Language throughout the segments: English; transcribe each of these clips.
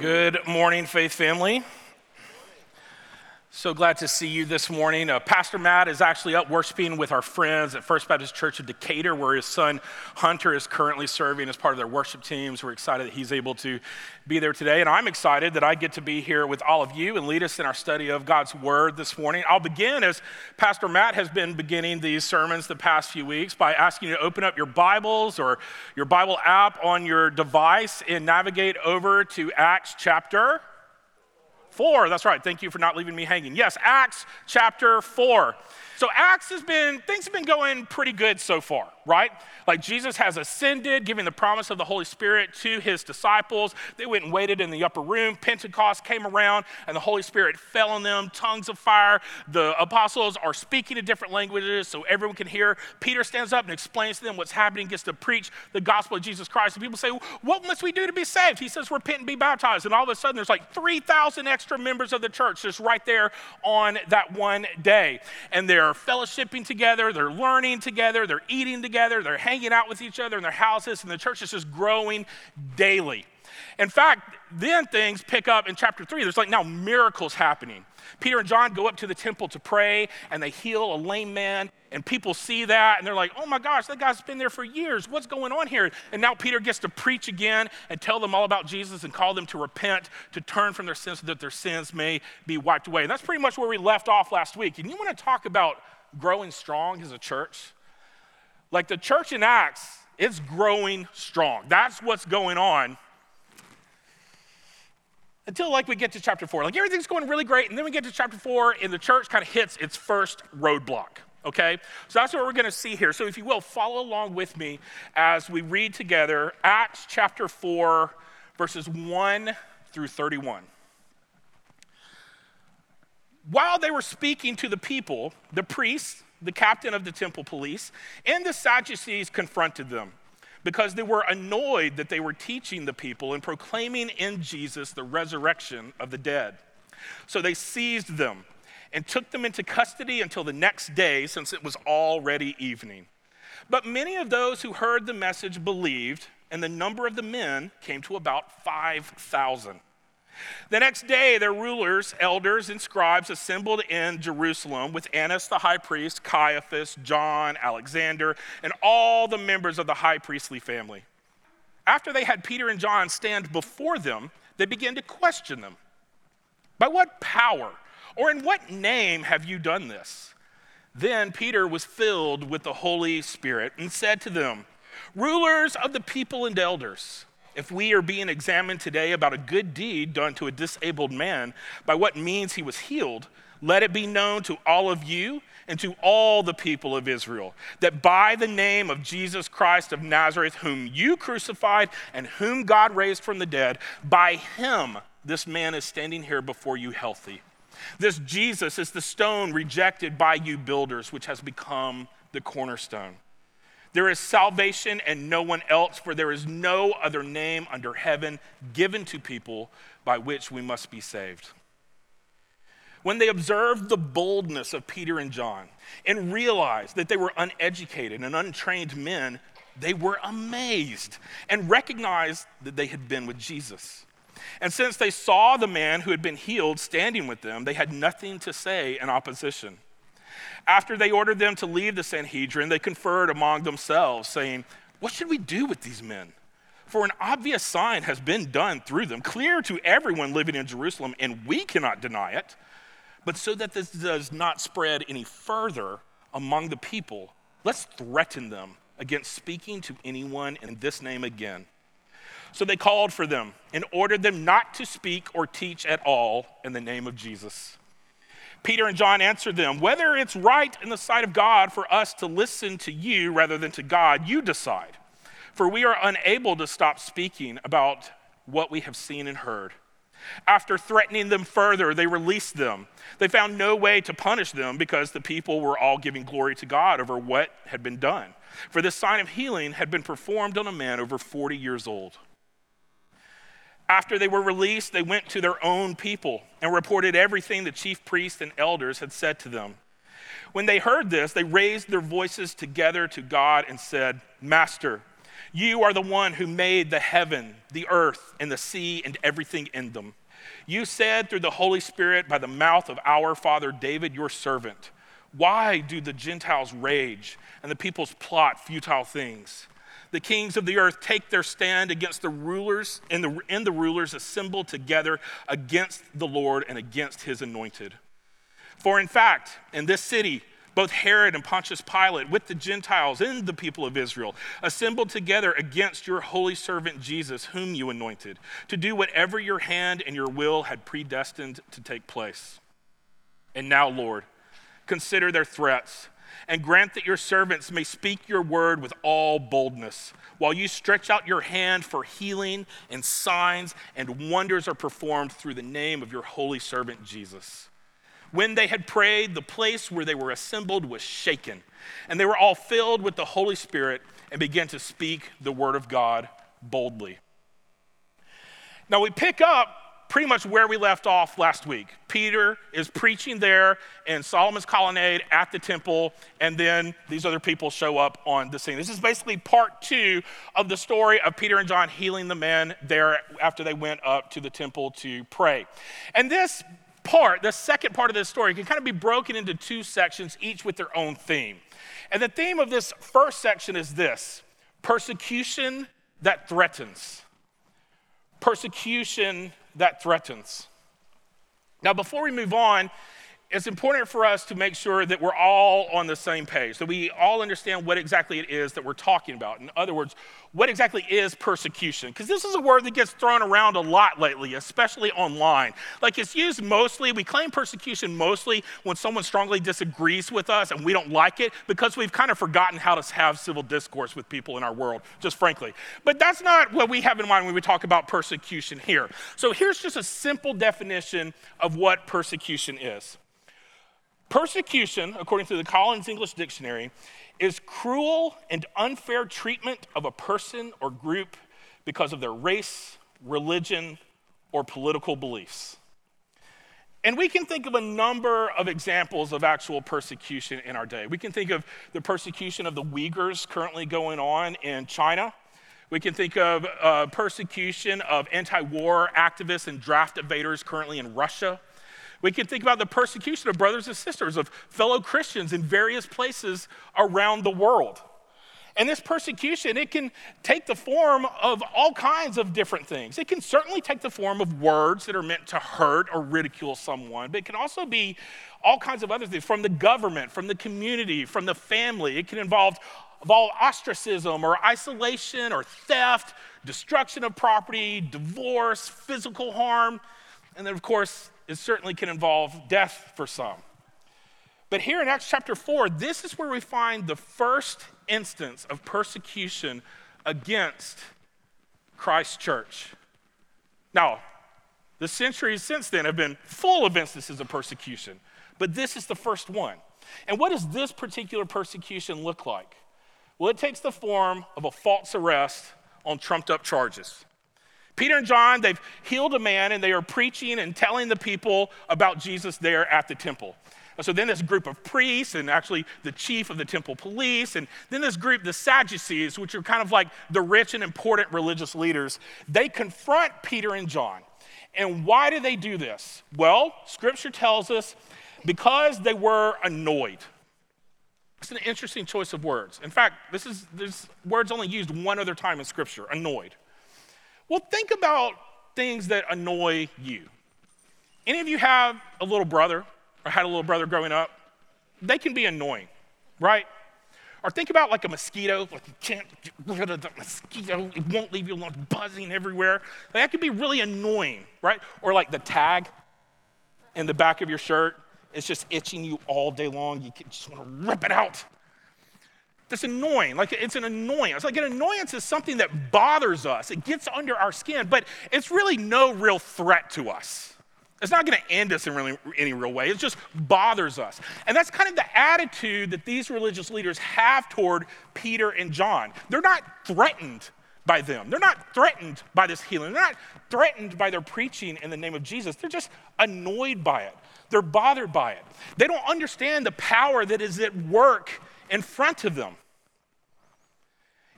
Good morning, Faith Family. So glad to see you this morning. Uh, Pastor Matt is actually up worshiping with our friends at First Baptist Church of Decatur, where his son Hunter is currently serving as part of their worship teams. We're excited that he's able to be there today. And I'm excited that I get to be here with all of you and lead us in our study of God's Word this morning. I'll begin as Pastor Matt has been beginning these sermons the past few weeks by asking you to open up your Bibles or your Bible app on your device and navigate over to Acts chapter Four, that's right. Thank you for not leaving me hanging. Yes, Acts chapter 4. So, Acts has been, things have been going pretty good so far, right? Like Jesus has ascended, giving the promise of the Holy Spirit to his disciples. They went and waited in the upper room. Pentecost came around, and the Holy Spirit fell on them, tongues of fire. The apostles are speaking in different languages so everyone can hear. Peter stands up and explains to them what's happening, gets to preach the gospel of Jesus Christ. And people say, What must we do to be saved? He says, Repent and be baptized. And all of a sudden, there's like 3,000 extra members of the church just right there on that one day. And they're are fellowshipping together, they're learning together, they're eating together, they're hanging out with each other in their houses, and the church is just growing daily. In fact, then things pick up in chapter three. There's like now miracles happening. Peter and John go up to the temple to pray and they heal a lame man. And people see that and they're like, oh my gosh, that guy's been there for years. What's going on here? And now Peter gets to preach again and tell them all about Jesus and call them to repent, to turn from their sins so that their sins may be wiped away. And that's pretty much where we left off last week. And you want to talk about growing strong as a church? Like the church in Acts, it's growing strong. That's what's going on until like we get to chapter four. Like everything's going really great, and then we get to chapter four, and the church kind of hits its first roadblock. Okay? So that's what we're going to see here. So if you will, follow along with me as we read together Acts chapter 4, verses 1 through 31. While they were speaking to the people, the priests, the captain of the temple police, and the Sadducees confronted them because they were annoyed that they were teaching the people and proclaiming in Jesus the resurrection of the dead. So they seized them and took them into custody until the next day, since it was already evening. But many of those who heard the message believed, and the number of the men came to about 5,000. The next day, their rulers, elders, and scribes assembled in Jerusalem with Annas the high priest, Caiaphas, John, Alexander, and all the members of the high priestly family. After they had Peter and John stand before them, they began to question them By what power or in what name have you done this? Then Peter was filled with the Holy Spirit and said to them, Rulers of the people and elders, if we are being examined today about a good deed done to a disabled man, by what means he was healed, let it be known to all of you and to all the people of Israel that by the name of Jesus Christ of Nazareth, whom you crucified and whom God raised from the dead, by him this man is standing here before you healthy. This Jesus is the stone rejected by you builders, which has become the cornerstone. There is salvation and no one else, for there is no other name under heaven given to people by which we must be saved. When they observed the boldness of Peter and John and realized that they were uneducated and untrained men, they were amazed and recognized that they had been with Jesus. And since they saw the man who had been healed standing with them, they had nothing to say in opposition. After they ordered them to leave the Sanhedrin, they conferred among themselves, saying, What should we do with these men? For an obvious sign has been done through them, clear to everyone living in Jerusalem, and we cannot deny it. But so that this does not spread any further among the people, let's threaten them against speaking to anyone in this name again. So they called for them and ordered them not to speak or teach at all in the name of Jesus. Peter and John answered them, Whether it's right in the sight of God for us to listen to you rather than to God, you decide. For we are unable to stop speaking about what we have seen and heard. After threatening them further, they released them. They found no way to punish them because the people were all giving glory to God over what had been done. For this sign of healing had been performed on a man over 40 years old. After they were released, they went to their own people and reported everything the chief priests and elders had said to them. When they heard this, they raised their voices together to God and said, Master, You are the one who made the heaven, the earth, and the sea, and everything in them. You said through the Holy Spirit by the mouth of our father David, your servant, Why do the Gentiles rage and the peoples plot futile things? The kings of the earth take their stand against the rulers, and the, and the rulers assemble together against the Lord and against his anointed. For in fact, in this city, both Herod and Pontius Pilate, with the Gentiles and the people of Israel, assembled together against your holy servant Jesus, whom you anointed, to do whatever your hand and your will had predestined to take place. And now, Lord, consider their threats and grant that your servants may speak your word with all boldness, while you stretch out your hand for healing and signs and wonders are performed through the name of your holy servant Jesus. When they had prayed, the place where they were assembled was shaken, and they were all filled with the Holy Spirit and began to speak the word of God boldly. Now we pick up pretty much where we left off last week. Peter is preaching there in Solomon's colonnade at the temple, and then these other people show up on the scene. This is basically part two of the story of Peter and John healing the men there after they went up to the temple to pray. And this part, the second part of this story, can kind of be broken into two sections, each with their own theme. And the theme of this first section is this persecution that threatens. Persecution that threatens. Now, before we move on, it's important for us to make sure that we're all on the same page, that we all understand what exactly it is that we're talking about. In other words, what exactly is persecution? Because this is a word that gets thrown around a lot lately, especially online. Like it's used mostly, we claim persecution mostly when someone strongly disagrees with us and we don't like it because we've kind of forgotten how to have civil discourse with people in our world, just frankly. But that's not what we have in mind when we talk about persecution here. So here's just a simple definition of what persecution is. Persecution, according to the Collins English Dictionary, is cruel and unfair treatment of a person or group because of their race, religion, or political beliefs. And we can think of a number of examples of actual persecution in our day. We can think of the persecution of the Uyghurs currently going on in China. We can think of uh, persecution of anti war activists and draft evaders currently in Russia. We can think about the persecution of brothers and sisters, of fellow Christians in various places around the world. And this persecution, it can take the form of all kinds of different things. It can certainly take the form of words that are meant to hurt or ridicule someone, but it can also be all kinds of other things from the government, from the community, from the family. It can involve, involve ostracism or isolation or theft, destruction of property, divorce, physical harm, and then, of course, it certainly can involve death for some. But here in Acts chapter 4, this is where we find the first instance of persecution against Christ's church. Now, the centuries since then have been full of instances of persecution, but this is the first one. And what does this particular persecution look like? Well, it takes the form of a false arrest on trumped up charges. Peter and John, they've healed a man and they are preaching and telling the people about Jesus there at the temple. So then this group of priests and actually the chief of the temple police, and then this group, the Sadducees, which are kind of like the rich and important religious leaders, they confront Peter and John. And why do they do this? Well, scripture tells us because they were annoyed. It's an interesting choice of words. In fact, this is this word's only used one other time in scripture, annoyed. Well, think about things that annoy you. Any of you have a little brother or had a little brother growing up? They can be annoying, right? Or think about like a mosquito, like you can't get rid of the mosquito, it won't leave you alone, buzzing everywhere. Like, that could be really annoying, right? Or like the tag in the back of your shirt, it's just itching you all day long. You just want to rip it out that's annoying. Like it's an annoyance. Like an annoyance is something that bothers us. It gets under our skin, but it's really no real threat to us. It's not going to end us in really, any real way. It just bothers us. And that's kind of the attitude that these religious leaders have toward Peter and John. They're not threatened by them. They're not threatened by this healing. They're not threatened by their preaching in the name of Jesus. They're just annoyed by it. They're bothered by it. They don't understand the power that is at work in front of them.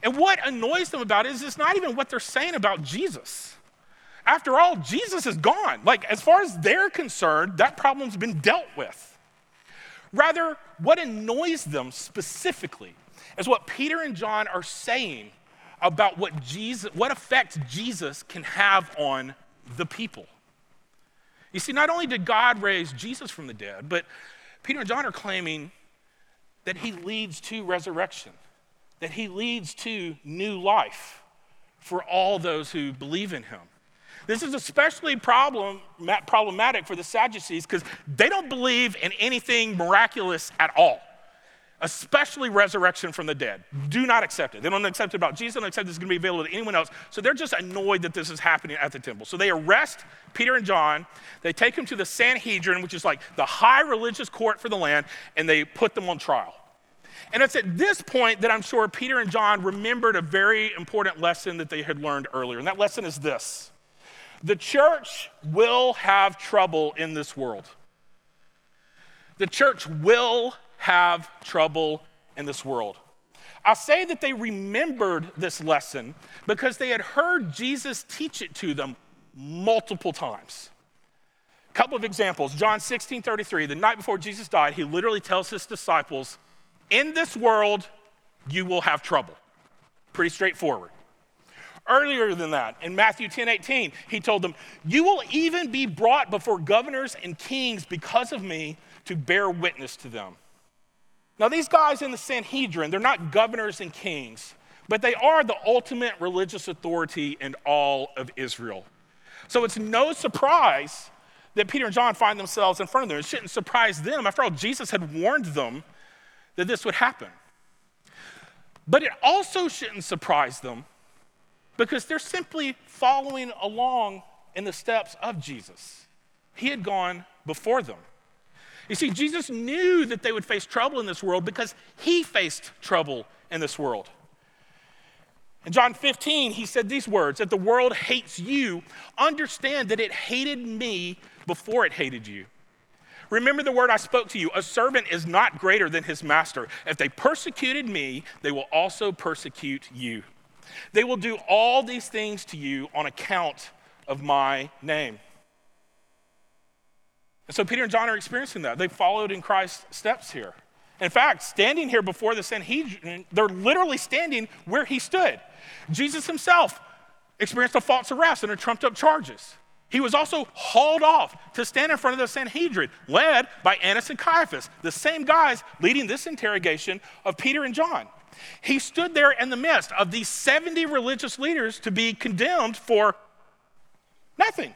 And what annoys them about it is it's not even what they're saying about Jesus. After all, Jesus is gone. Like, as far as they're concerned, that problem's been dealt with. Rather, what annoys them specifically is what Peter and John are saying about what Jesus, what effect Jesus can have on the people. You see, not only did God raise Jesus from the dead, but Peter and John are claiming that he leads to resurrection, that he leads to new life for all those who believe in him. This is especially problem, problematic for the Sadducees because they don't believe in anything miraculous at all especially resurrection from the dead. Do not accept it. They don't accept it about Jesus, they don't accept it's going to be available to anyone else. So they're just annoyed that this is happening at the temple. So they arrest Peter and John, they take them to the Sanhedrin, which is like the high religious court for the land, and they put them on trial. And it's at this point that I'm sure Peter and John remembered a very important lesson that they had learned earlier. And that lesson is this the church will have trouble in this world. The church will have trouble in this world. I say that they remembered this lesson because they had heard Jesus teach it to them multiple times. A couple of examples. John 16 33, the night before Jesus died, he literally tells his disciples, In this world, you will have trouble. Pretty straightforward. Earlier than that, in Matthew 10 18, he told them, You will even be brought before governors and kings because of me to bear witness to them. Now, these guys in the Sanhedrin, they're not governors and kings, but they are the ultimate religious authority in all of Israel. So it's no surprise that Peter and John find themselves in front of them. It shouldn't surprise them. After all, Jesus had warned them that this would happen. But it also shouldn't surprise them because they're simply following along in the steps of Jesus. He had gone before them. You see, Jesus knew that they would face trouble in this world because he faced trouble in this world. In John 15, he said these words that the world hates you. Understand that it hated me before it hated you. Remember the word I spoke to you a servant is not greater than his master. If they persecuted me, they will also persecute you. They will do all these things to you on account of my name. And so Peter and John are experiencing that. They followed in Christ's steps here. In fact, standing here before the Sanhedrin, they're literally standing where he stood. Jesus himself experienced a false arrest and a trumped up charges. He was also hauled off to stand in front of the Sanhedrin, led by Annas and Caiaphas, the same guys leading this interrogation of Peter and John. He stood there in the midst of these 70 religious leaders to be condemned for nothing.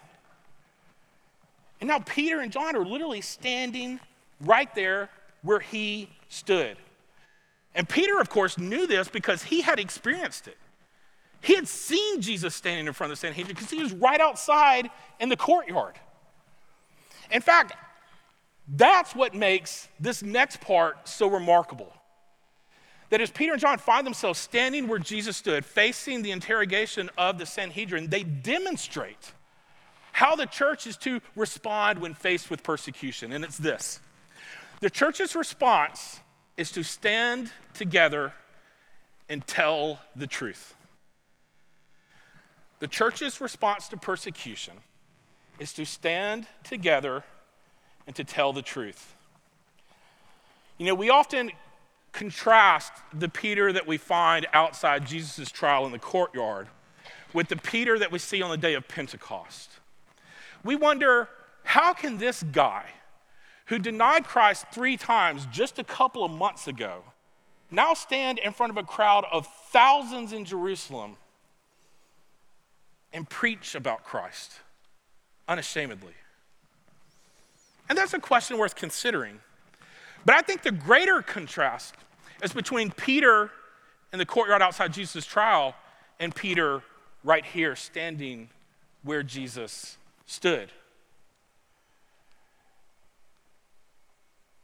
And now Peter and John are literally standing right there where he stood. And Peter, of course, knew this because he had experienced it. He had seen Jesus standing in front of the Sanhedrin because he was right outside in the courtyard. In fact, that's what makes this next part so remarkable. That as Peter and John find themselves standing where Jesus stood, facing the interrogation of the Sanhedrin, they demonstrate how the church is to respond when faced with persecution. And it's this the church's response is to stand together and tell the truth. The church's response to persecution is to stand together and to tell the truth. You know, we often contrast the Peter that we find outside Jesus' trial in the courtyard with the Peter that we see on the day of Pentecost we wonder how can this guy who denied Christ three times just a couple of months ago now stand in front of a crowd of thousands in Jerusalem and preach about Christ unashamedly? And that's a question worth considering. But I think the greater contrast is between Peter in the courtyard outside Jesus' trial and Peter right here standing where Jesus stood.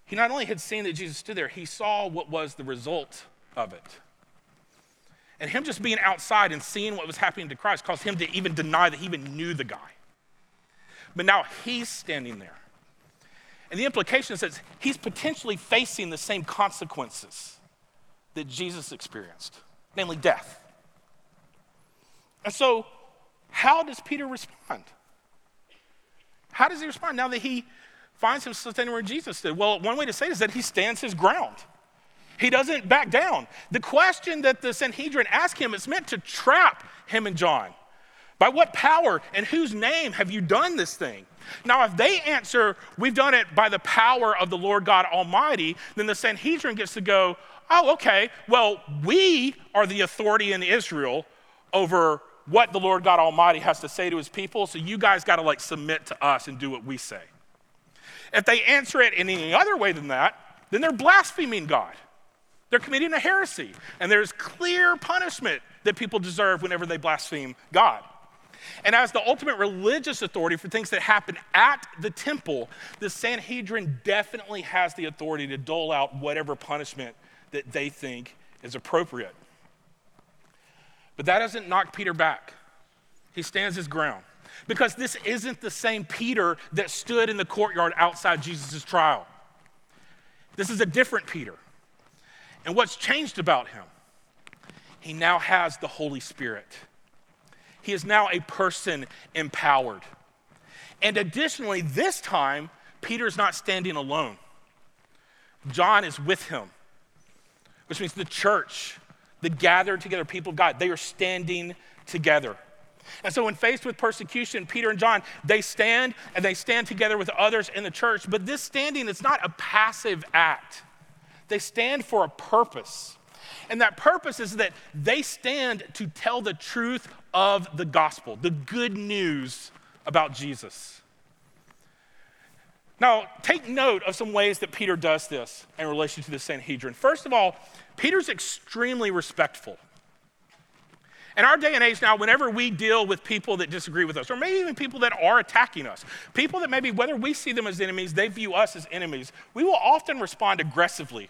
He not only had seen that Jesus stood there, he saw what was the result of it. And him just being outside and seeing what was happening to Christ caused him to even deny that he even knew the guy. But now he's standing there. And the implication is that he's potentially facing the same consequences that Jesus experienced. namely death. And so, how does Peter respond? How does he respond now that he finds himself standing where Jesus did? Well, one way to say it is that he stands his ground. He doesn't back down. The question that the Sanhedrin ask him is meant to trap him and John. By what power and whose name have you done this thing? Now, if they answer, we've done it by the power of the Lord God Almighty, then the Sanhedrin gets to go, oh, okay, well, we are the authority in Israel over what the Lord God Almighty has to say to his people, so you guys got to like submit to us and do what we say. If they answer it in any other way than that, then they're blaspheming God. They're committing a heresy, and there's clear punishment that people deserve whenever they blaspheme God. And as the ultimate religious authority for things that happen at the temple, the Sanhedrin definitely has the authority to dole out whatever punishment that they think is appropriate. But that doesn't knock Peter back. He stands his ground. Because this isn't the same Peter that stood in the courtyard outside Jesus' trial. This is a different Peter. And what's changed about him? He now has the Holy Spirit. He is now a person empowered. And additionally, this time, Peter's not standing alone. John is with him, which means the church, the gathered together people of God, they are standing together. And so, when faced with persecution, Peter and John, they stand and they stand together with others in the church. But this standing is not a passive act, they stand for a purpose. And that purpose is that they stand to tell the truth of the gospel, the good news about Jesus. Now, take note of some ways that Peter does this in relation to the Sanhedrin. First of all, Peter's extremely respectful. In our day and age now, whenever we deal with people that disagree with us, or maybe even people that are attacking us, people that maybe, whether we see them as enemies, they view us as enemies, we will often respond aggressively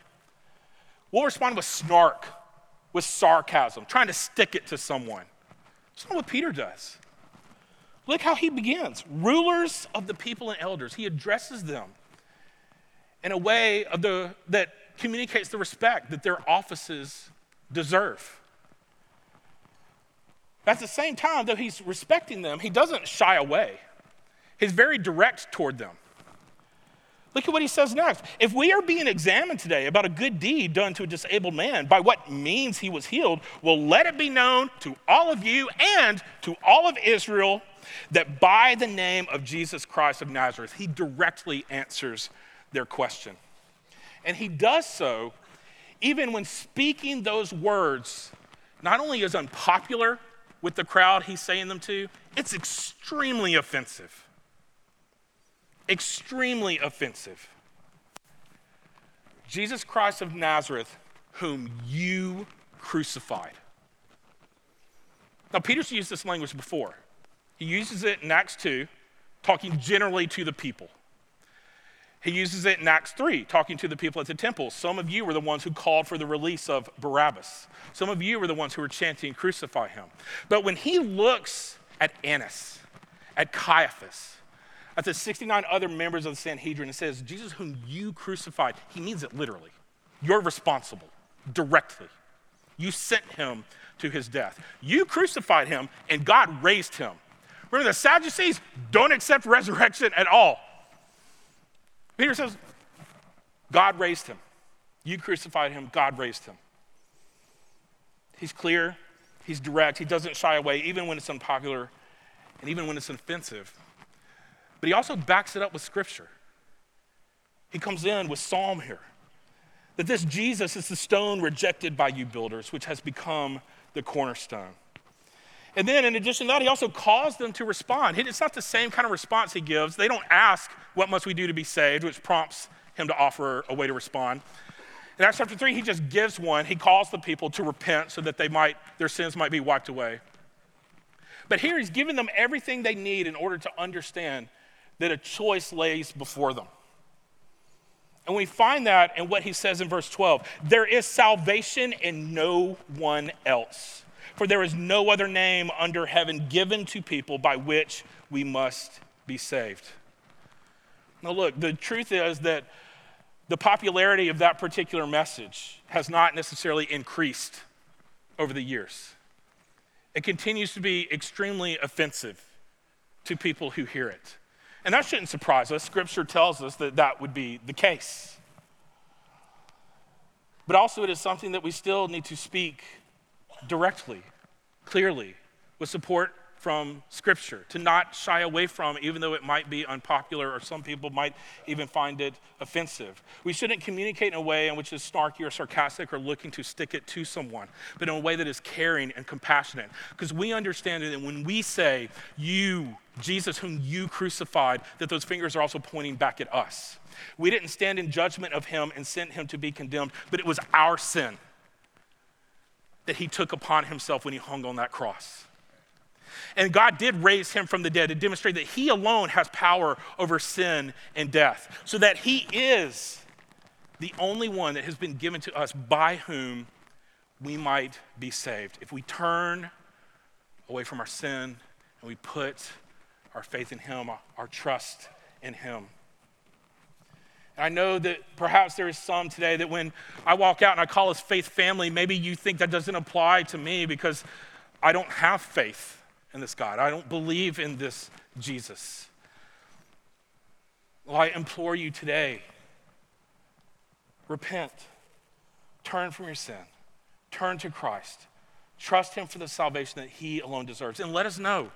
We'll respond with snark, with sarcasm, trying to stick it to someone. That's not what Peter does. Look how he begins. Rulers of the people and elders. He addresses them in a way of the, that communicates the respect that their offices deserve. At the same time, though he's respecting them, he doesn't shy away. He's very direct toward them. Look at what he says next. If we are being examined today about a good deed done to a disabled man, by what means he was healed, well, let it be known to all of you and to all of Israel that by the name of Jesus Christ of Nazareth, he directly answers their question. And he does so even when speaking those words, not only is unpopular with the crowd he's saying them to, it's extremely offensive extremely offensive. Jesus Christ of Nazareth, whom you crucified. Now, Peter's used this language before. He uses it in Acts 2, talking generally to the people. He uses it in Acts 3, talking to the people at the temple. Some of you were the ones who called for the release of Barabbas. Some of you were the ones who were chanting, Crucify him. But when he looks at Annas, at Caiaphas, at the 69 other members of the Sanhedrin and says, Jesus, whom you crucified, he means it literally. You're responsible directly. You sent him to his death. You crucified him, and God raised him. Remember, the Sadducees don't accept resurrection at all. Peter says, God raised him. You crucified him, God raised him. He's clear, he's direct, he doesn't shy away, even when it's unpopular and even when it's offensive. But he also backs it up with scripture. He comes in with Psalm here that this Jesus is the stone rejected by you builders, which has become the cornerstone. And then, in addition to that, he also calls them to respond. It's not the same kind of response he gives. They don't ask, What must we do to be saved? which prompts him to offer a way to respond. In Acts chapter 3, he just gives one. He calls the people to repent so that they might, their sins might be wiped away. But here he's giving them everything they need in order to understand that a choice lays before them. And we find that in what he says in verse 12 there is salvation in no one else, for there is no other name under heaven given to people by which we must be saved. Now, look, the truth is that the popularity of that particular message has not necessarily increased over the years. It continues to be extremely offensive to people who hear it. And that shouldn't surprise us. Scripture tells us that that would be the case. But also, it is something that we still need to speak directly, clearly, with support from Scripture, to not shy away from, even though it might be unpopular or some people might even find it offensive. We shouldn't communicate in a way in which is snarky or sarcastic or looking to stick it to someone, but in a way that is caring and compassionate. Because we understand that when we say, You, Jesus, whom you crucified, that those fingers are also pointing back at us. We didn't stand in judgment of him and sent him to be condemned, but it was our sin that he took upon himself when he hung on that cross. And God did raise him from the dead to demonstrate that he alone has power over sin and death, so that he is the only one that has been given to us by whom we might be saved. If we turn away from our sin and we put our faith in him, our trust in him. And I know that perhaps there is some today that when I walk out and I call us faith family, maybe you think that doesn't apply to me because I don't have faith in this God. I don't believe in this Jesus. Well, I implore you today repent, turn from your sin, turn to Christ, trust Him for the salvation that He alone deserves, and let us know.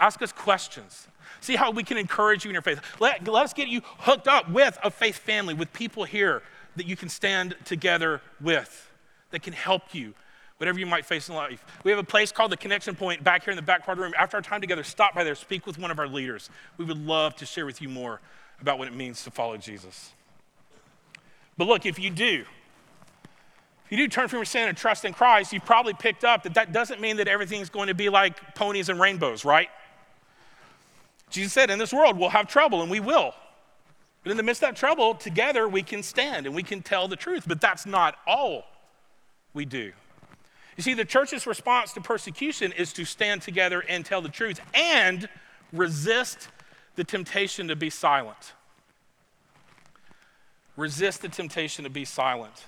Ask us questions. See how we can encourage you in your faith. Let, let us get you hooked up with a faith family, with people here that you can stand together with, that can help you whatever you might face in life. We have a place called the Connection Point back here in the back part of the room. After our time together, stop by there, speak with one of our leaders. We would love to share with you more about what it means to follow Jesus. But look, if you do, if you do turn from your sin and trust in Christ, you've probably picked up that that doesn't mean that everything's going to be like ponies and rainbows, right? Jesus said, in this world we'll have trouble, and we will. But in the midst of that trouble, together we can stand and we can tell the truth. But that's not all we do. You see, the church's response to persecution is to stand together and tell the truth and resist the temptation to be silent. Resist the temptation to be silent.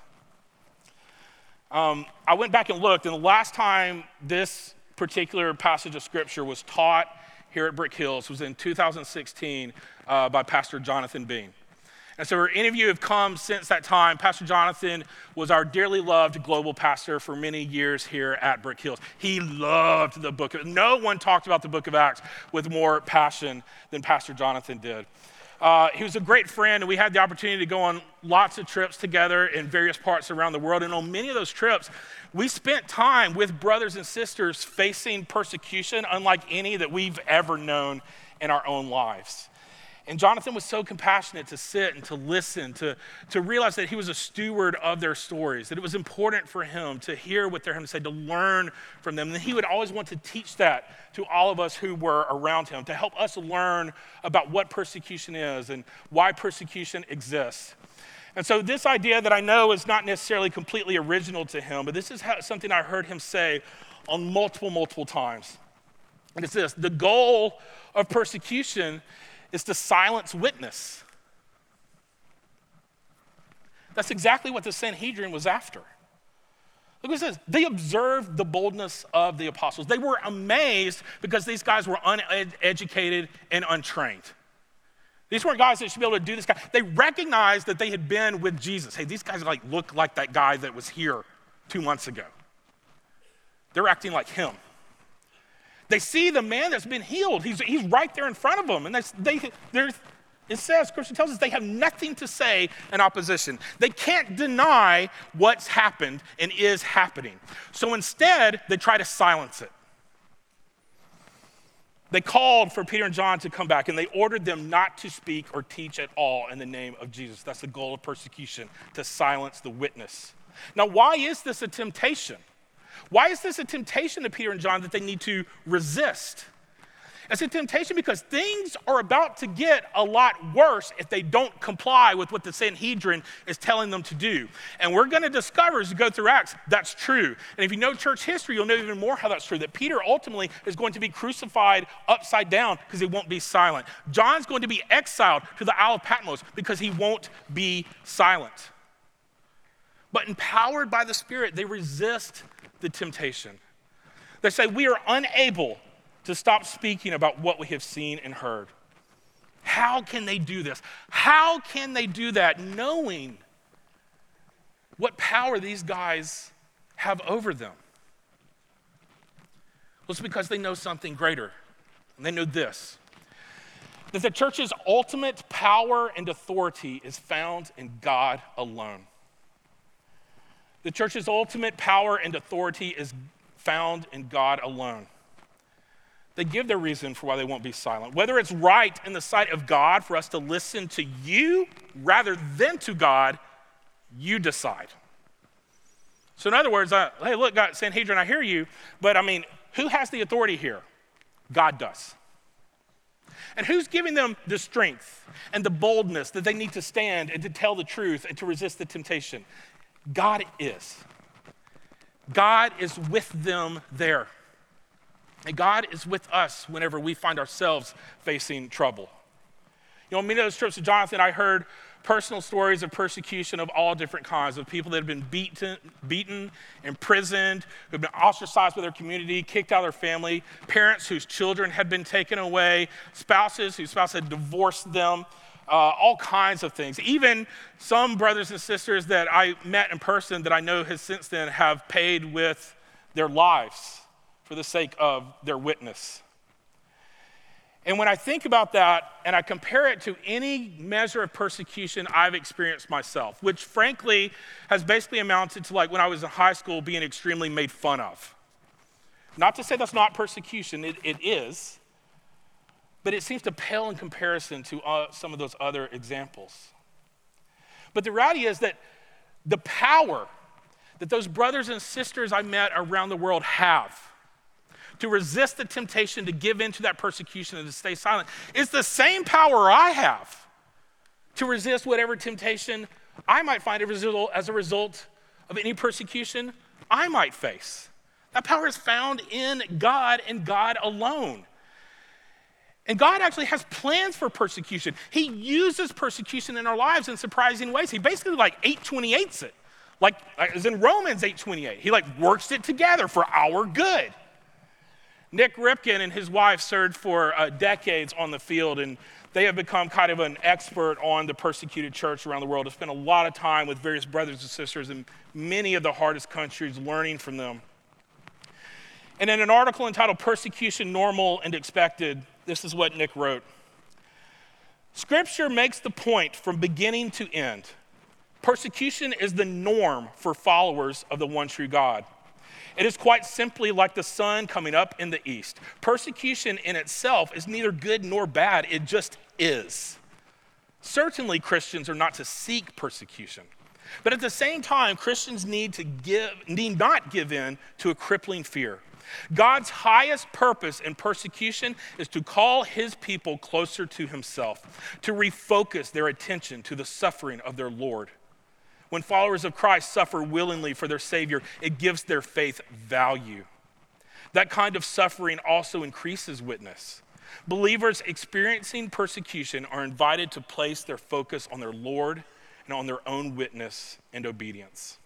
Um, I went back and looked, and the last time this particular passage of scripture was taught here at Brook Hills was in 2016 uh, by Pastor Jonathan Bean. And so, for any of you have come since that time, Pastor Jonathan was our dearly loved global pastor for many years here at Brook Hills. He loved the book. Of, no one talked about the book of Acts with more passion than Pastor Jonathan did. Uh, he was a great friend, and we had the opportunity to go on lots of trips together in various parts around the world. And on many of those trips, we spent time with brothers and sisters facing persecution unlike any that we've ever known in our own lives. And Jonathan was so compassionate to sit and to listen, to, to realize that he was a steward of their stories, that it was important for him to hear what having to say, to learn from them. And he would always want to teach that to all of us who were around him, to help us learn about what persecution is and why persecution exists. And so, this idea that I know is not necessarily completely original to him, but this is how, something I heard him say on multiple, multiple times. And it's this the goal of persecution is to silence witness. That's exactly what the Sanhedrin was after. Look what it says. They observed the boldness of the apostles. They were amazed because these guys were uneducated and untrained. These weren't guys that should be able to do this. Guy. They recognized that they had been with Jesus. Hey, these guys like look like that guy that was here two months ago. They're acting like him. They see the man that's been healed. He's, he's right there in front of them. And they, they, it says, Scripture tells us they have nothing to say in opposition. They can't deny what's happened and is happening. So instead, they try to silence it. They called for Peter and John to come back and they ordered them not to speak or teach at all in the name of Jesus. That's the goal of persecution, to silence the witness. Now, why is this a temptation? Why is this a temptation to Peter and John that they need to resist? It's a temptation because things are about to get a lot worse if they don't comply with what the Sanhedrin is telling them to do. And we're going to discover as we go through Acts that's true. And if you know church history, you'll know even more how that's true. That Peter ultimately is going to be crucified upside down because he won't be silent. John's going to be exiled to the Isle of Patmos because he won't be silent. But empowered by the Spirit, they resist the temptation. They say, We are unable to stop speaking about what we have seen and heard. How can they do this? How can they do that knowing what power these guys have over them? Well, it's because they know something greater. And they know this that the church's ultimate power and authority is found in God alone. The church's ultimate power and authority is found in God alone. They give their reason for why they won't be silent. Whether it's right in the sight of God for us to listen to you rather than to God, you decide. So, in other words, uh, hey, look, God, Sanhedrin, I hear you, but I mean, who has the authority here? God does. And who's giving them the strength and the boldness that they need to stand and to tell the truth and to resist the temptation? God is. God is with them there. And God is with us whenever we find ourselves facing trouble. You know, many of those trips to Jonathan, I heard personal stories of persecution of all different kinds of people that have been beaten, beaten, imprisoned, who've been ostracized by their community, kicked out of their family, parents whose children had been taken away, spouses whose spouse had divorced them, Uh, all kinds of things. Even some brothers and sisters that I met in person that I know has since then have paid with their lives for the sake of their witness. And when I think about that and I compare it to any measure of persecution I've experienced myself, which frankly has basically amounted to like when I was in high school being extremely made fun of. Not to say that's not persecution, it, it is, but it seems to pale in comparison to uh, some of those other examples. But the reality is that the power that those brothers and sisters I met around the world have to resist the temptation to give in to that persecution and to stay silent is the same power I have to resist whatever temptation I might find as a result of any persecution I might face. That power is found in God and God alone. And God actually has plans for persecution. He uses persecution in our lives in surprising ways. He basically like 828s it. Like as in Romans 828. He like works it together for our good. Nik Ripken and his wife served for uh, decades on the field, and they have become kind of an expert on the persecuted church around the world. Have spent a lot of time with various brothers and sisters in many of the hardest countries, learning from them. And in an article entitled Persecution Normal and Expected, this is what Nik wrote Scripture makes the point from beginning to end. Persecution is the norm for followers of the one true God. It is quite simply like the sun coming up in the east. Persecution in itself is neither good nor bad, it just is. Certainly, Christians are not to seek persecution. But at the same time, Christians need to give, need not give in to a crippling fear. God's highest purpose in persecution is to call his people closer to himself, to refocus their attention to the suffering of their Lord. When followers of Christ suffer willingly for their Savior, it gives their faith value. That kind of suffering also increases witness. Believers experiencing persecution are invited to place their focus on their Lord and on their own witness and obedience.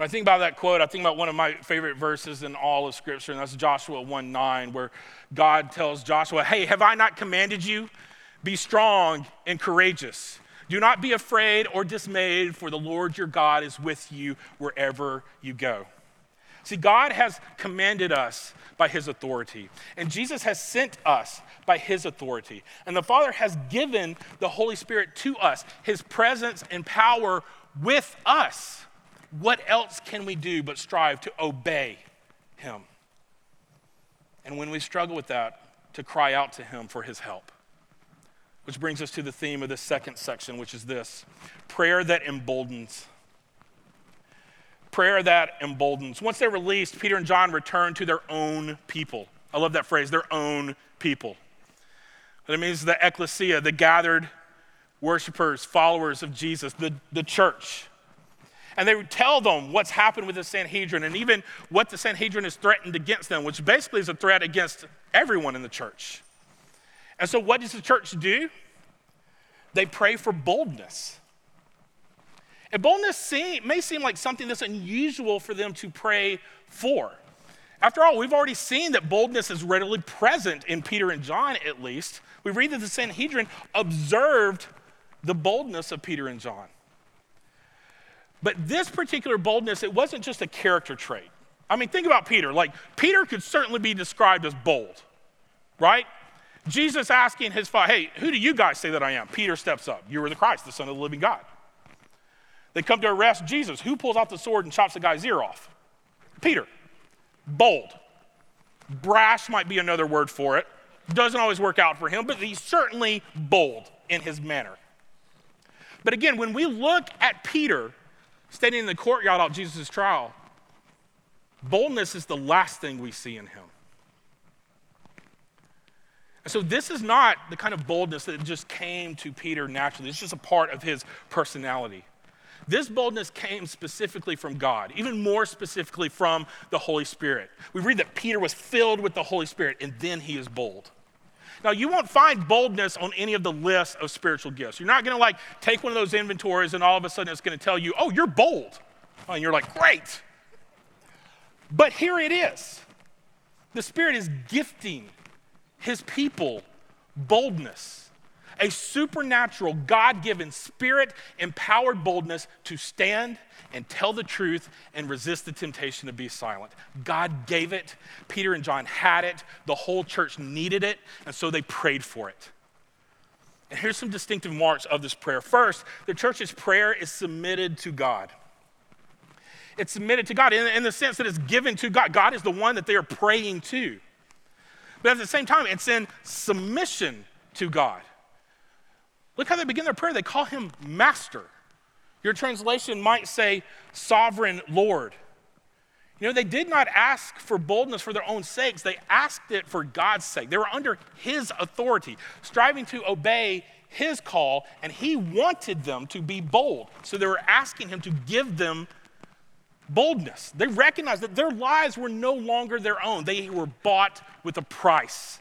When I think about that quote, I think about one of my favorite verses in all of Scripture, and that's Joshua 1 9, where God tells Joshua, Hey, have I not commanded you? Be strong and courageous. Do not be afraid or dismayed, for the Lord your God is with you wherever you go. See, God has commanded us by his authority, and Jesus has sent us by his authority. And the Father has given the Holy Spirit to us, his presence and power with us. What else can we do but strive to obey him? And when we struggle with that, to cry out to him for his help. Which brings us to the theme of this second section, which is this prayer that emboldens. Prayer that emboldens. Once they're released, Peter and John return to their own people. I love that phrase, their own people. That means the ecclesia, the gathered worshipers, followers of Jesus, the, the church. And they would tell them what's happened with the Sanhedrin and even what the Sanhedrin has threatened against them, which basically is a threat against everyone in the church. And so, what does the church do? They pray for boldness. And boldness seem, may seem like something that's unusual for them to pray for. After all, we've already seen that boldness is readily present in Peter and John, at least. We read that the Sanhedrin observed the boldness of Peter and John. But this particular boldness, it wasn't just a character trait. I mean, think about Peter. Like, Peter could certainly be described as bold, right? Jesus asking his father, Hey, who do you guys say that I am? Peter steps up. You are the Christ, the Son of the living God. They come to arrest Jesus. Who pulls out the sword and chops the guy's ear off? Peter. Bold. Brash might be another word for it. Doesn't always work out for him, but he's certainly bold in his manner. But again, when we look at Peter standing in the courtyard of Jesus' trial, boldness is the last thing we see in him. And so this is not the kind of boldness that just came to Peter naturally. It's just a part of his personality. This boldness came specifically from God, even more specifically from the Holy Spirit. We read that Peter was filled with the Holy Spirit and then he is bold. Now, you won't find boldness on any of the lists of spiritual gifts. You're not going to like take one of those inventories and all of a sudden it's going to tell you, oh, you're bold. Oh, and you're like, great. But here it is the Spirit is gifting his people boldness a supernatural, God given, spirit empowered boldness to stand and tell the truth and resist the temptation to be silent. God gave it. Peter and John had it. The whole church needed it, and so they prayed for it. And here's some distinctive marks of this prayer. First, the church's prayer is submitted to God. It's submitted to God in, in the sense that it's given to God. God is the one that they are praying to. But at the same time, it's in submission to God. Look how they begin their prayer. They call him Master. Your translation might say Sovereign Lord. You know, they did not ask for boldness for their own sakes, they asked it for God's sake. They were under His authority, striving to obey His call, and He wanted them to be bold. So they were asking Him to give them boldness. They recognized that their lives were no longer their own, they were bought with a price.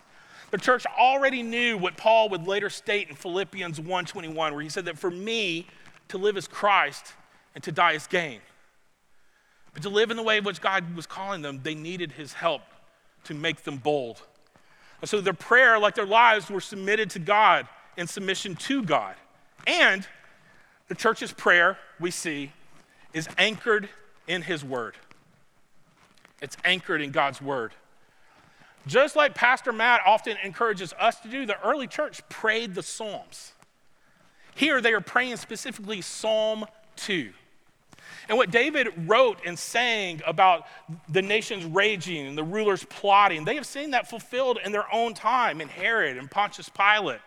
The church already knew what Paul would later state in Philippians 1:21 where he said that for me to live is Christ and to die is gain. But to live in the way in which God was calling them, they needed his help to make them bold. And so their prayer, like their lives, were submitted to God in submission to God. And the church's prayer, we see, is anchored in his word. It's anchored in God's word. Just like Pastor Matt often encourages us to do, the early church prayed the Psalms. Here they are praying specifically Psalm 2. And what David wrote and sang about the nations raging and the rulers plotting, they have seen that fulfilled in their own time in Herod and Pontius Pilate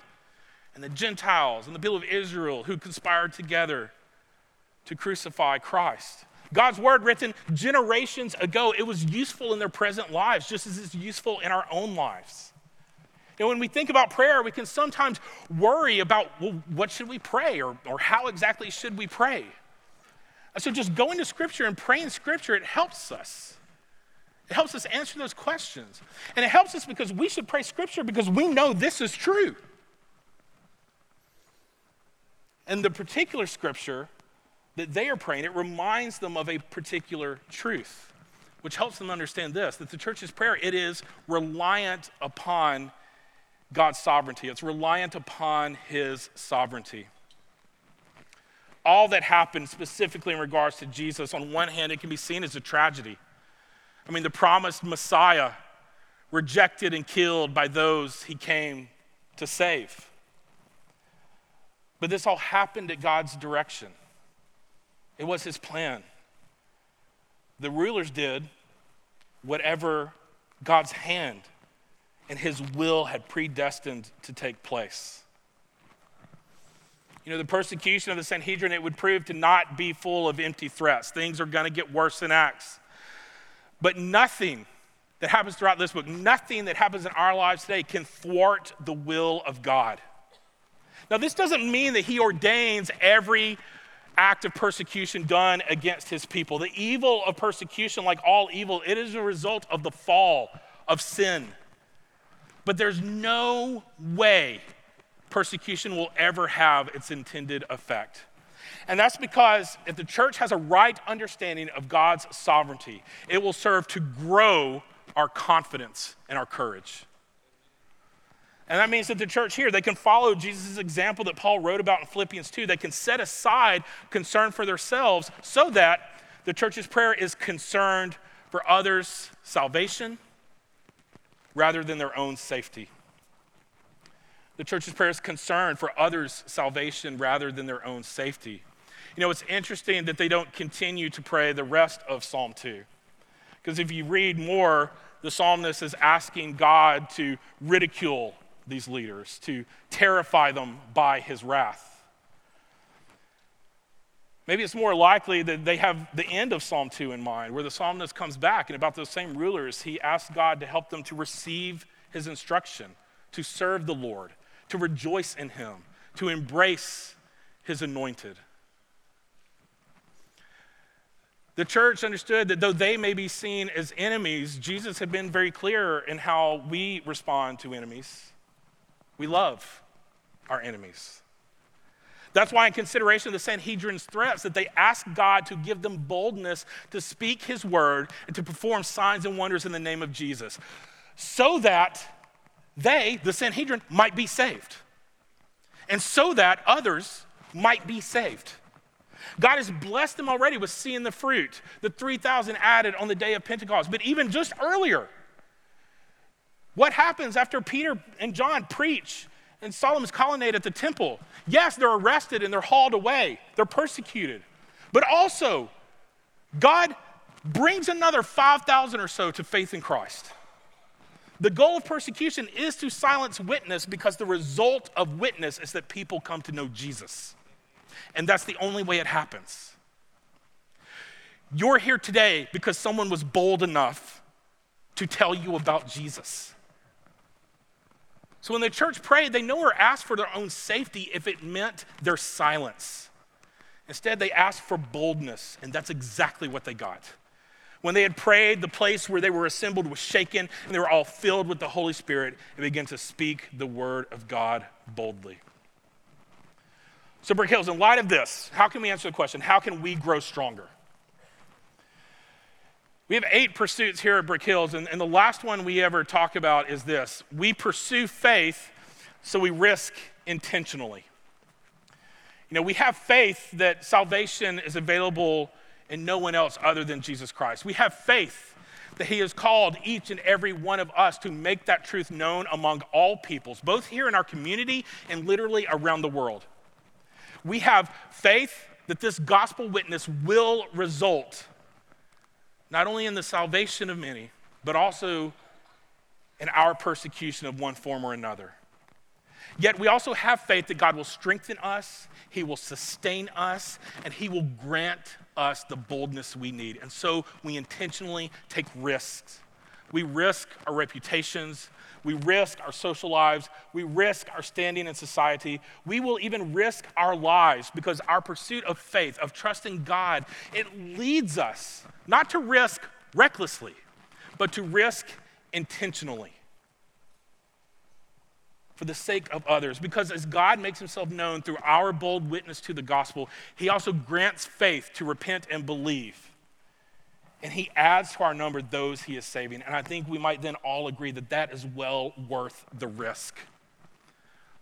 and the Gentiles and the people of Israel who conspired together to crucify Christ. God's word written generations ago, it was useful in their present lives, just as it's useful in our own lives. And when we think about prayer, we can sometimes worry about, well, what should we pray or, or how exactly should we pray? So just going to Scripture and praying Scripture, it helps us. It helps us answer those questions. And it helps us because we should pray Scripture because we know this is true. And the particular Scripture that they are praying, it reminds them of a particular truth, which helps them understand this that the church's prayer, it is reliant upon God's sovereignty, it's reliant upon His sovereignty. All that happened specifically in regards to Jesus, on one hand, it can be seen as a tragedy. I mean, the promised Messiah rejected and killed by those he came to save. But this all happened at God's direction. It was his plan. The rulers did whatever God's hand and his will had predestined to take place. You know, the persecution of the Sanhedrin, it would prove to not be full of empty threats. Things are going to get worse than Acts. But nothing that happens throughout this book, nothing that happens in our lives today can thwart the will of God. Now, this doesn't mean that he ordains every act of persecution done against his people. The evil of persecution, like all evil, it is a result of the fall of sin. But there's no way persecution will ever have its intended effect. And that's because if the church has a right understanding of God's sovereignty, it will serve to grow our confidence and our courage. And that means that the church here, they can follow Jesus' example that Paul wrote about in Philippians 2. They can set aside concern for themselves so that the church's prayer is concerned for others' salvation rather than their own safety. The church's prayer is concerned for others' salvation rather than their own safety. You know, it's interesting that they don't continue to pray the rest of Psalm 2. Because if you read more, the psalmist is asking God to ridicule these leaders, to terrify them by his wrath. Maybe it's more likely that they have the end of Psalm 2 in mind, where the psalmist comes back and about those same rulers, he asks God to help them to receive his instruction, to serve the Lord, to rejoice in him, to embrace his anointed. The church understood that though they may be seen as enemies, Jesus had been very clear in how we respond to enemies. We love our enemies. That's why, in consideration of the Sanhedrin's threats, that they asked God to give them boldness to speak his word and to perform signs and wonders in the name of Jesus, so that they, the Sanhedrin, might be saved, and so that others might be saved. God has blessed them already with seeing the fruit, the 3,000 added on the day of Pentecost. But even just earlier, what happens after Peter and John preach in Solomon's colonnade at the temple? Yes, they're arrested and they're hauled away, they're persecuted. But also, God brings another 5,000 or so to faith in Christ. The goal of persecution is to silence witness because the result of witness is that people come to know Jesus. And that's the only way it happens. You're here today because someone was bold enough to tell you about Jesus. So when the church prayed, they nowhere asked for their own safety if it meant their silence. Instead, they asked for boldness, and that's exactly what they got. When they had prayed, the place where they were assembled was shaken, and they were all filled with the Holy Spirit and began to speak the word of God boldly. So, Brook Hills, in light of this, how can we answer the question? How can we grow stronger? We have eight pursuits here at Brook Hills, and, and the last one we ever talk about is this we pursue faith, so we risk intentionally. You know, we have faith that salvation is available in no one else other than Jesus Christ. We have faith that He has called each and every one of us to make that truth known among all peoples, both here in our community and literally around the world. We have faith that this gospel witness will result not only in the salvation of many, but also in our persecution of one form or another. Yet we also have faith that God will strengthen us, He will sustain us, and He will grant us the boldness we need. And so we intentionally take risks. We risk our reputations, we risk our social lives. We risk our standing in society. We will even risk our lives because our pursuit of faith, of trusting God, it leads us not to risk recklessly, but to risk intentionally for the sake of others. Because as God makes himself known through our bold witness to the gospel, he also grants faith to repent and believe and he adds to our number those he is saving. And I think we might then all agree that that is well worth the risk.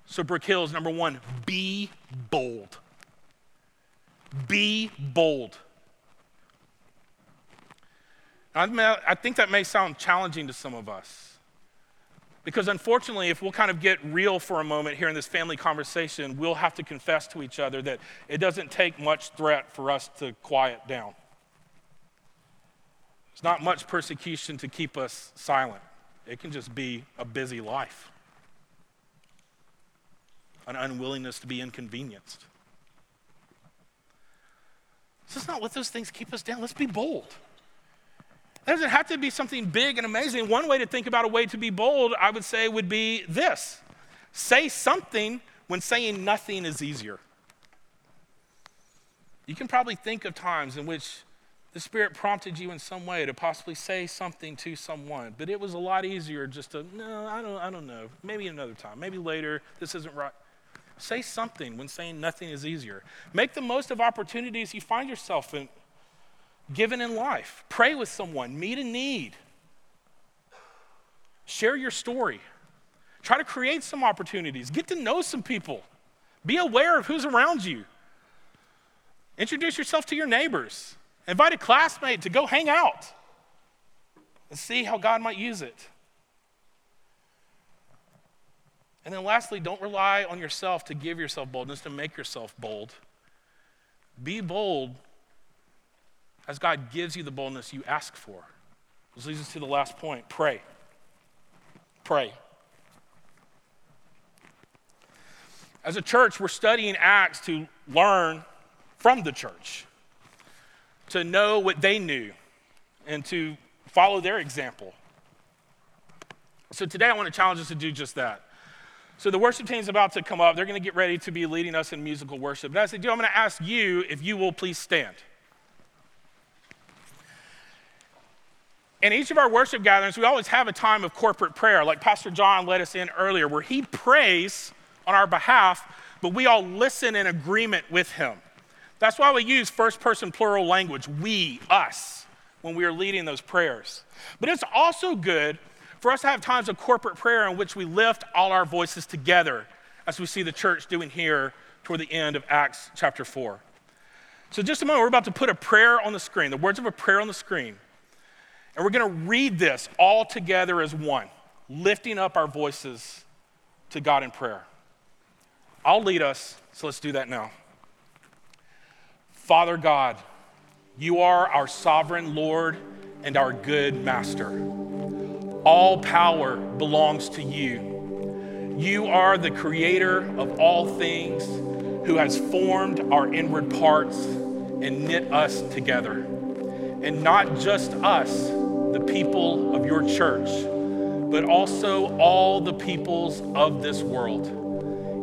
So, Brook Hills, number one, be bold. Be bold. I think that may sound challenging to some of us. Because unfortunately, if we'll kind of get real for a moment here in this family conversation, we'll have to confess to each other that it doesn't take much threat for us to quiet down. It's not much persecution to keep us silent, it can just be a busy life, an unwillingness to be inconvenienced. So let's not let those things keep us down. Let's be bold. It doesn't have to be something big and amazing. One way to think about a way to be bold, I would say, would be this say something when saying nothing is easier. You can probably think of times in which the Spirit prompted you in some way to possibly say something to someone, but it was a lot easier just to, no, I don't, I don't know. Maybe another time. Maybe later. This isn't right. Say something when saying nothing is easier. Make the most of opportunities you find yourself in, given in life. Pray with someone, meet a need. Share your story. Try to create some opportunities. Get to know some people. Be aware of who's around you. Introduce yourself to your neighbors. Invite a classmate to go hang out and see how God might use it. And then lastly, don't rely on yourself to give yourself boldness, to make yourself bold. Be bold as God gives you the boldness you ask for. This leads us to the last point pray. Pray. As a church, we're studying Acts to learn from the church, to know what they knew, and to follow their example. So today, I want to challenge us to do just that. So the worship team is about to come up. They're going to get ready to be leading us in musical worship. But as they do, I'm going to ask you if you will please stand. In each of our worship gatherings, we always have a time of corporate prayer, like Pastor John led us in earlier, where he prays on our behalf, but we all listen in agreement with him. That's why we use first person plural language, we, us, when we are leading those prayers. But it's also good for us to have times of corporate prayer in which we lift all our voices together, as we see the church doing here toward the end of Acts chapter 4. So, just a moment, we're about to put a prayer on the screen, the words of a prayer on the screen. And we're going to read this all together as one, lifting up our voices to God in prayer. I'll lead us, so let's do that now. Father God, you are our sovereign Lord and our good master. All power belongs to you. You are the creator of all things who has formed our inward parts and knit us together. And not just us, the people of your church, but also all the peoples of this world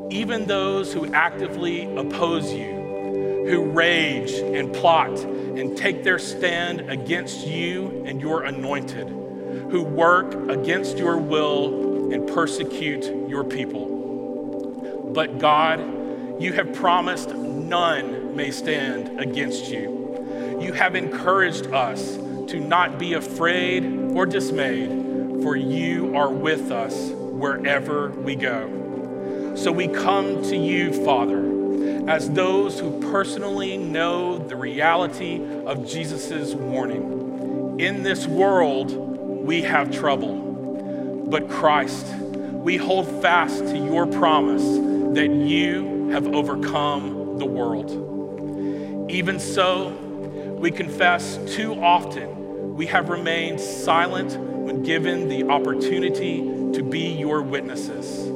even those who actively oppose you, who rage and plot and take their stand against you and your anointed, who work against your will and persecute your people. But God, you have promised none may stand against you. You have encouraged us to not be afraid or dismayed, for you are with us wherever we go. So we come to you, Father, as those who personally know the reality of Jesus' warning. In this world, we have trouble, but Christ, we hold fast to your promise that you have overcome the world. Even so, we confess too often we have remained silent when given the opportunity to be your witnesses.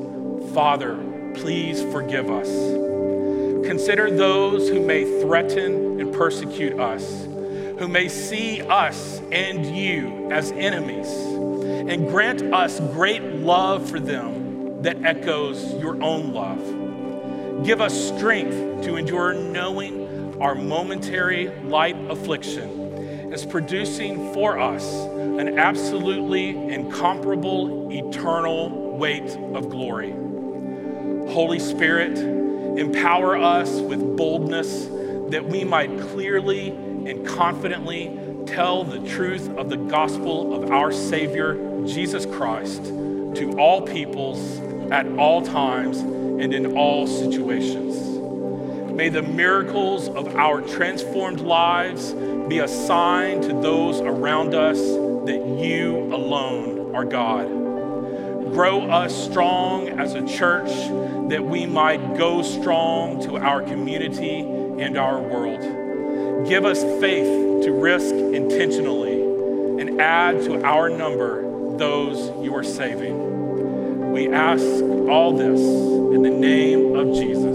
Father, please forgive us. Consider those who may threaten and persecute us, who may see us and you as enemies, and grant us great love for them that echoes your own love. Give us strength to endure knowing our momentary light affliction is producing for us an absolutely incomparable eternal weight of glory. Holy Spirit, empower us with boldness that we might clearly and confidently tell the truth of the gospel of our Savior, Jesus Christ, to all peoples at all times and in all situations. May the miracles of our transformed lives be a sign to those around us that you alone are God. Grow us strong as a church that we might go strong to our community and our world. Give us faith to risk intentionally and add to our number those you are saving. We ask all this in the name of Jesus.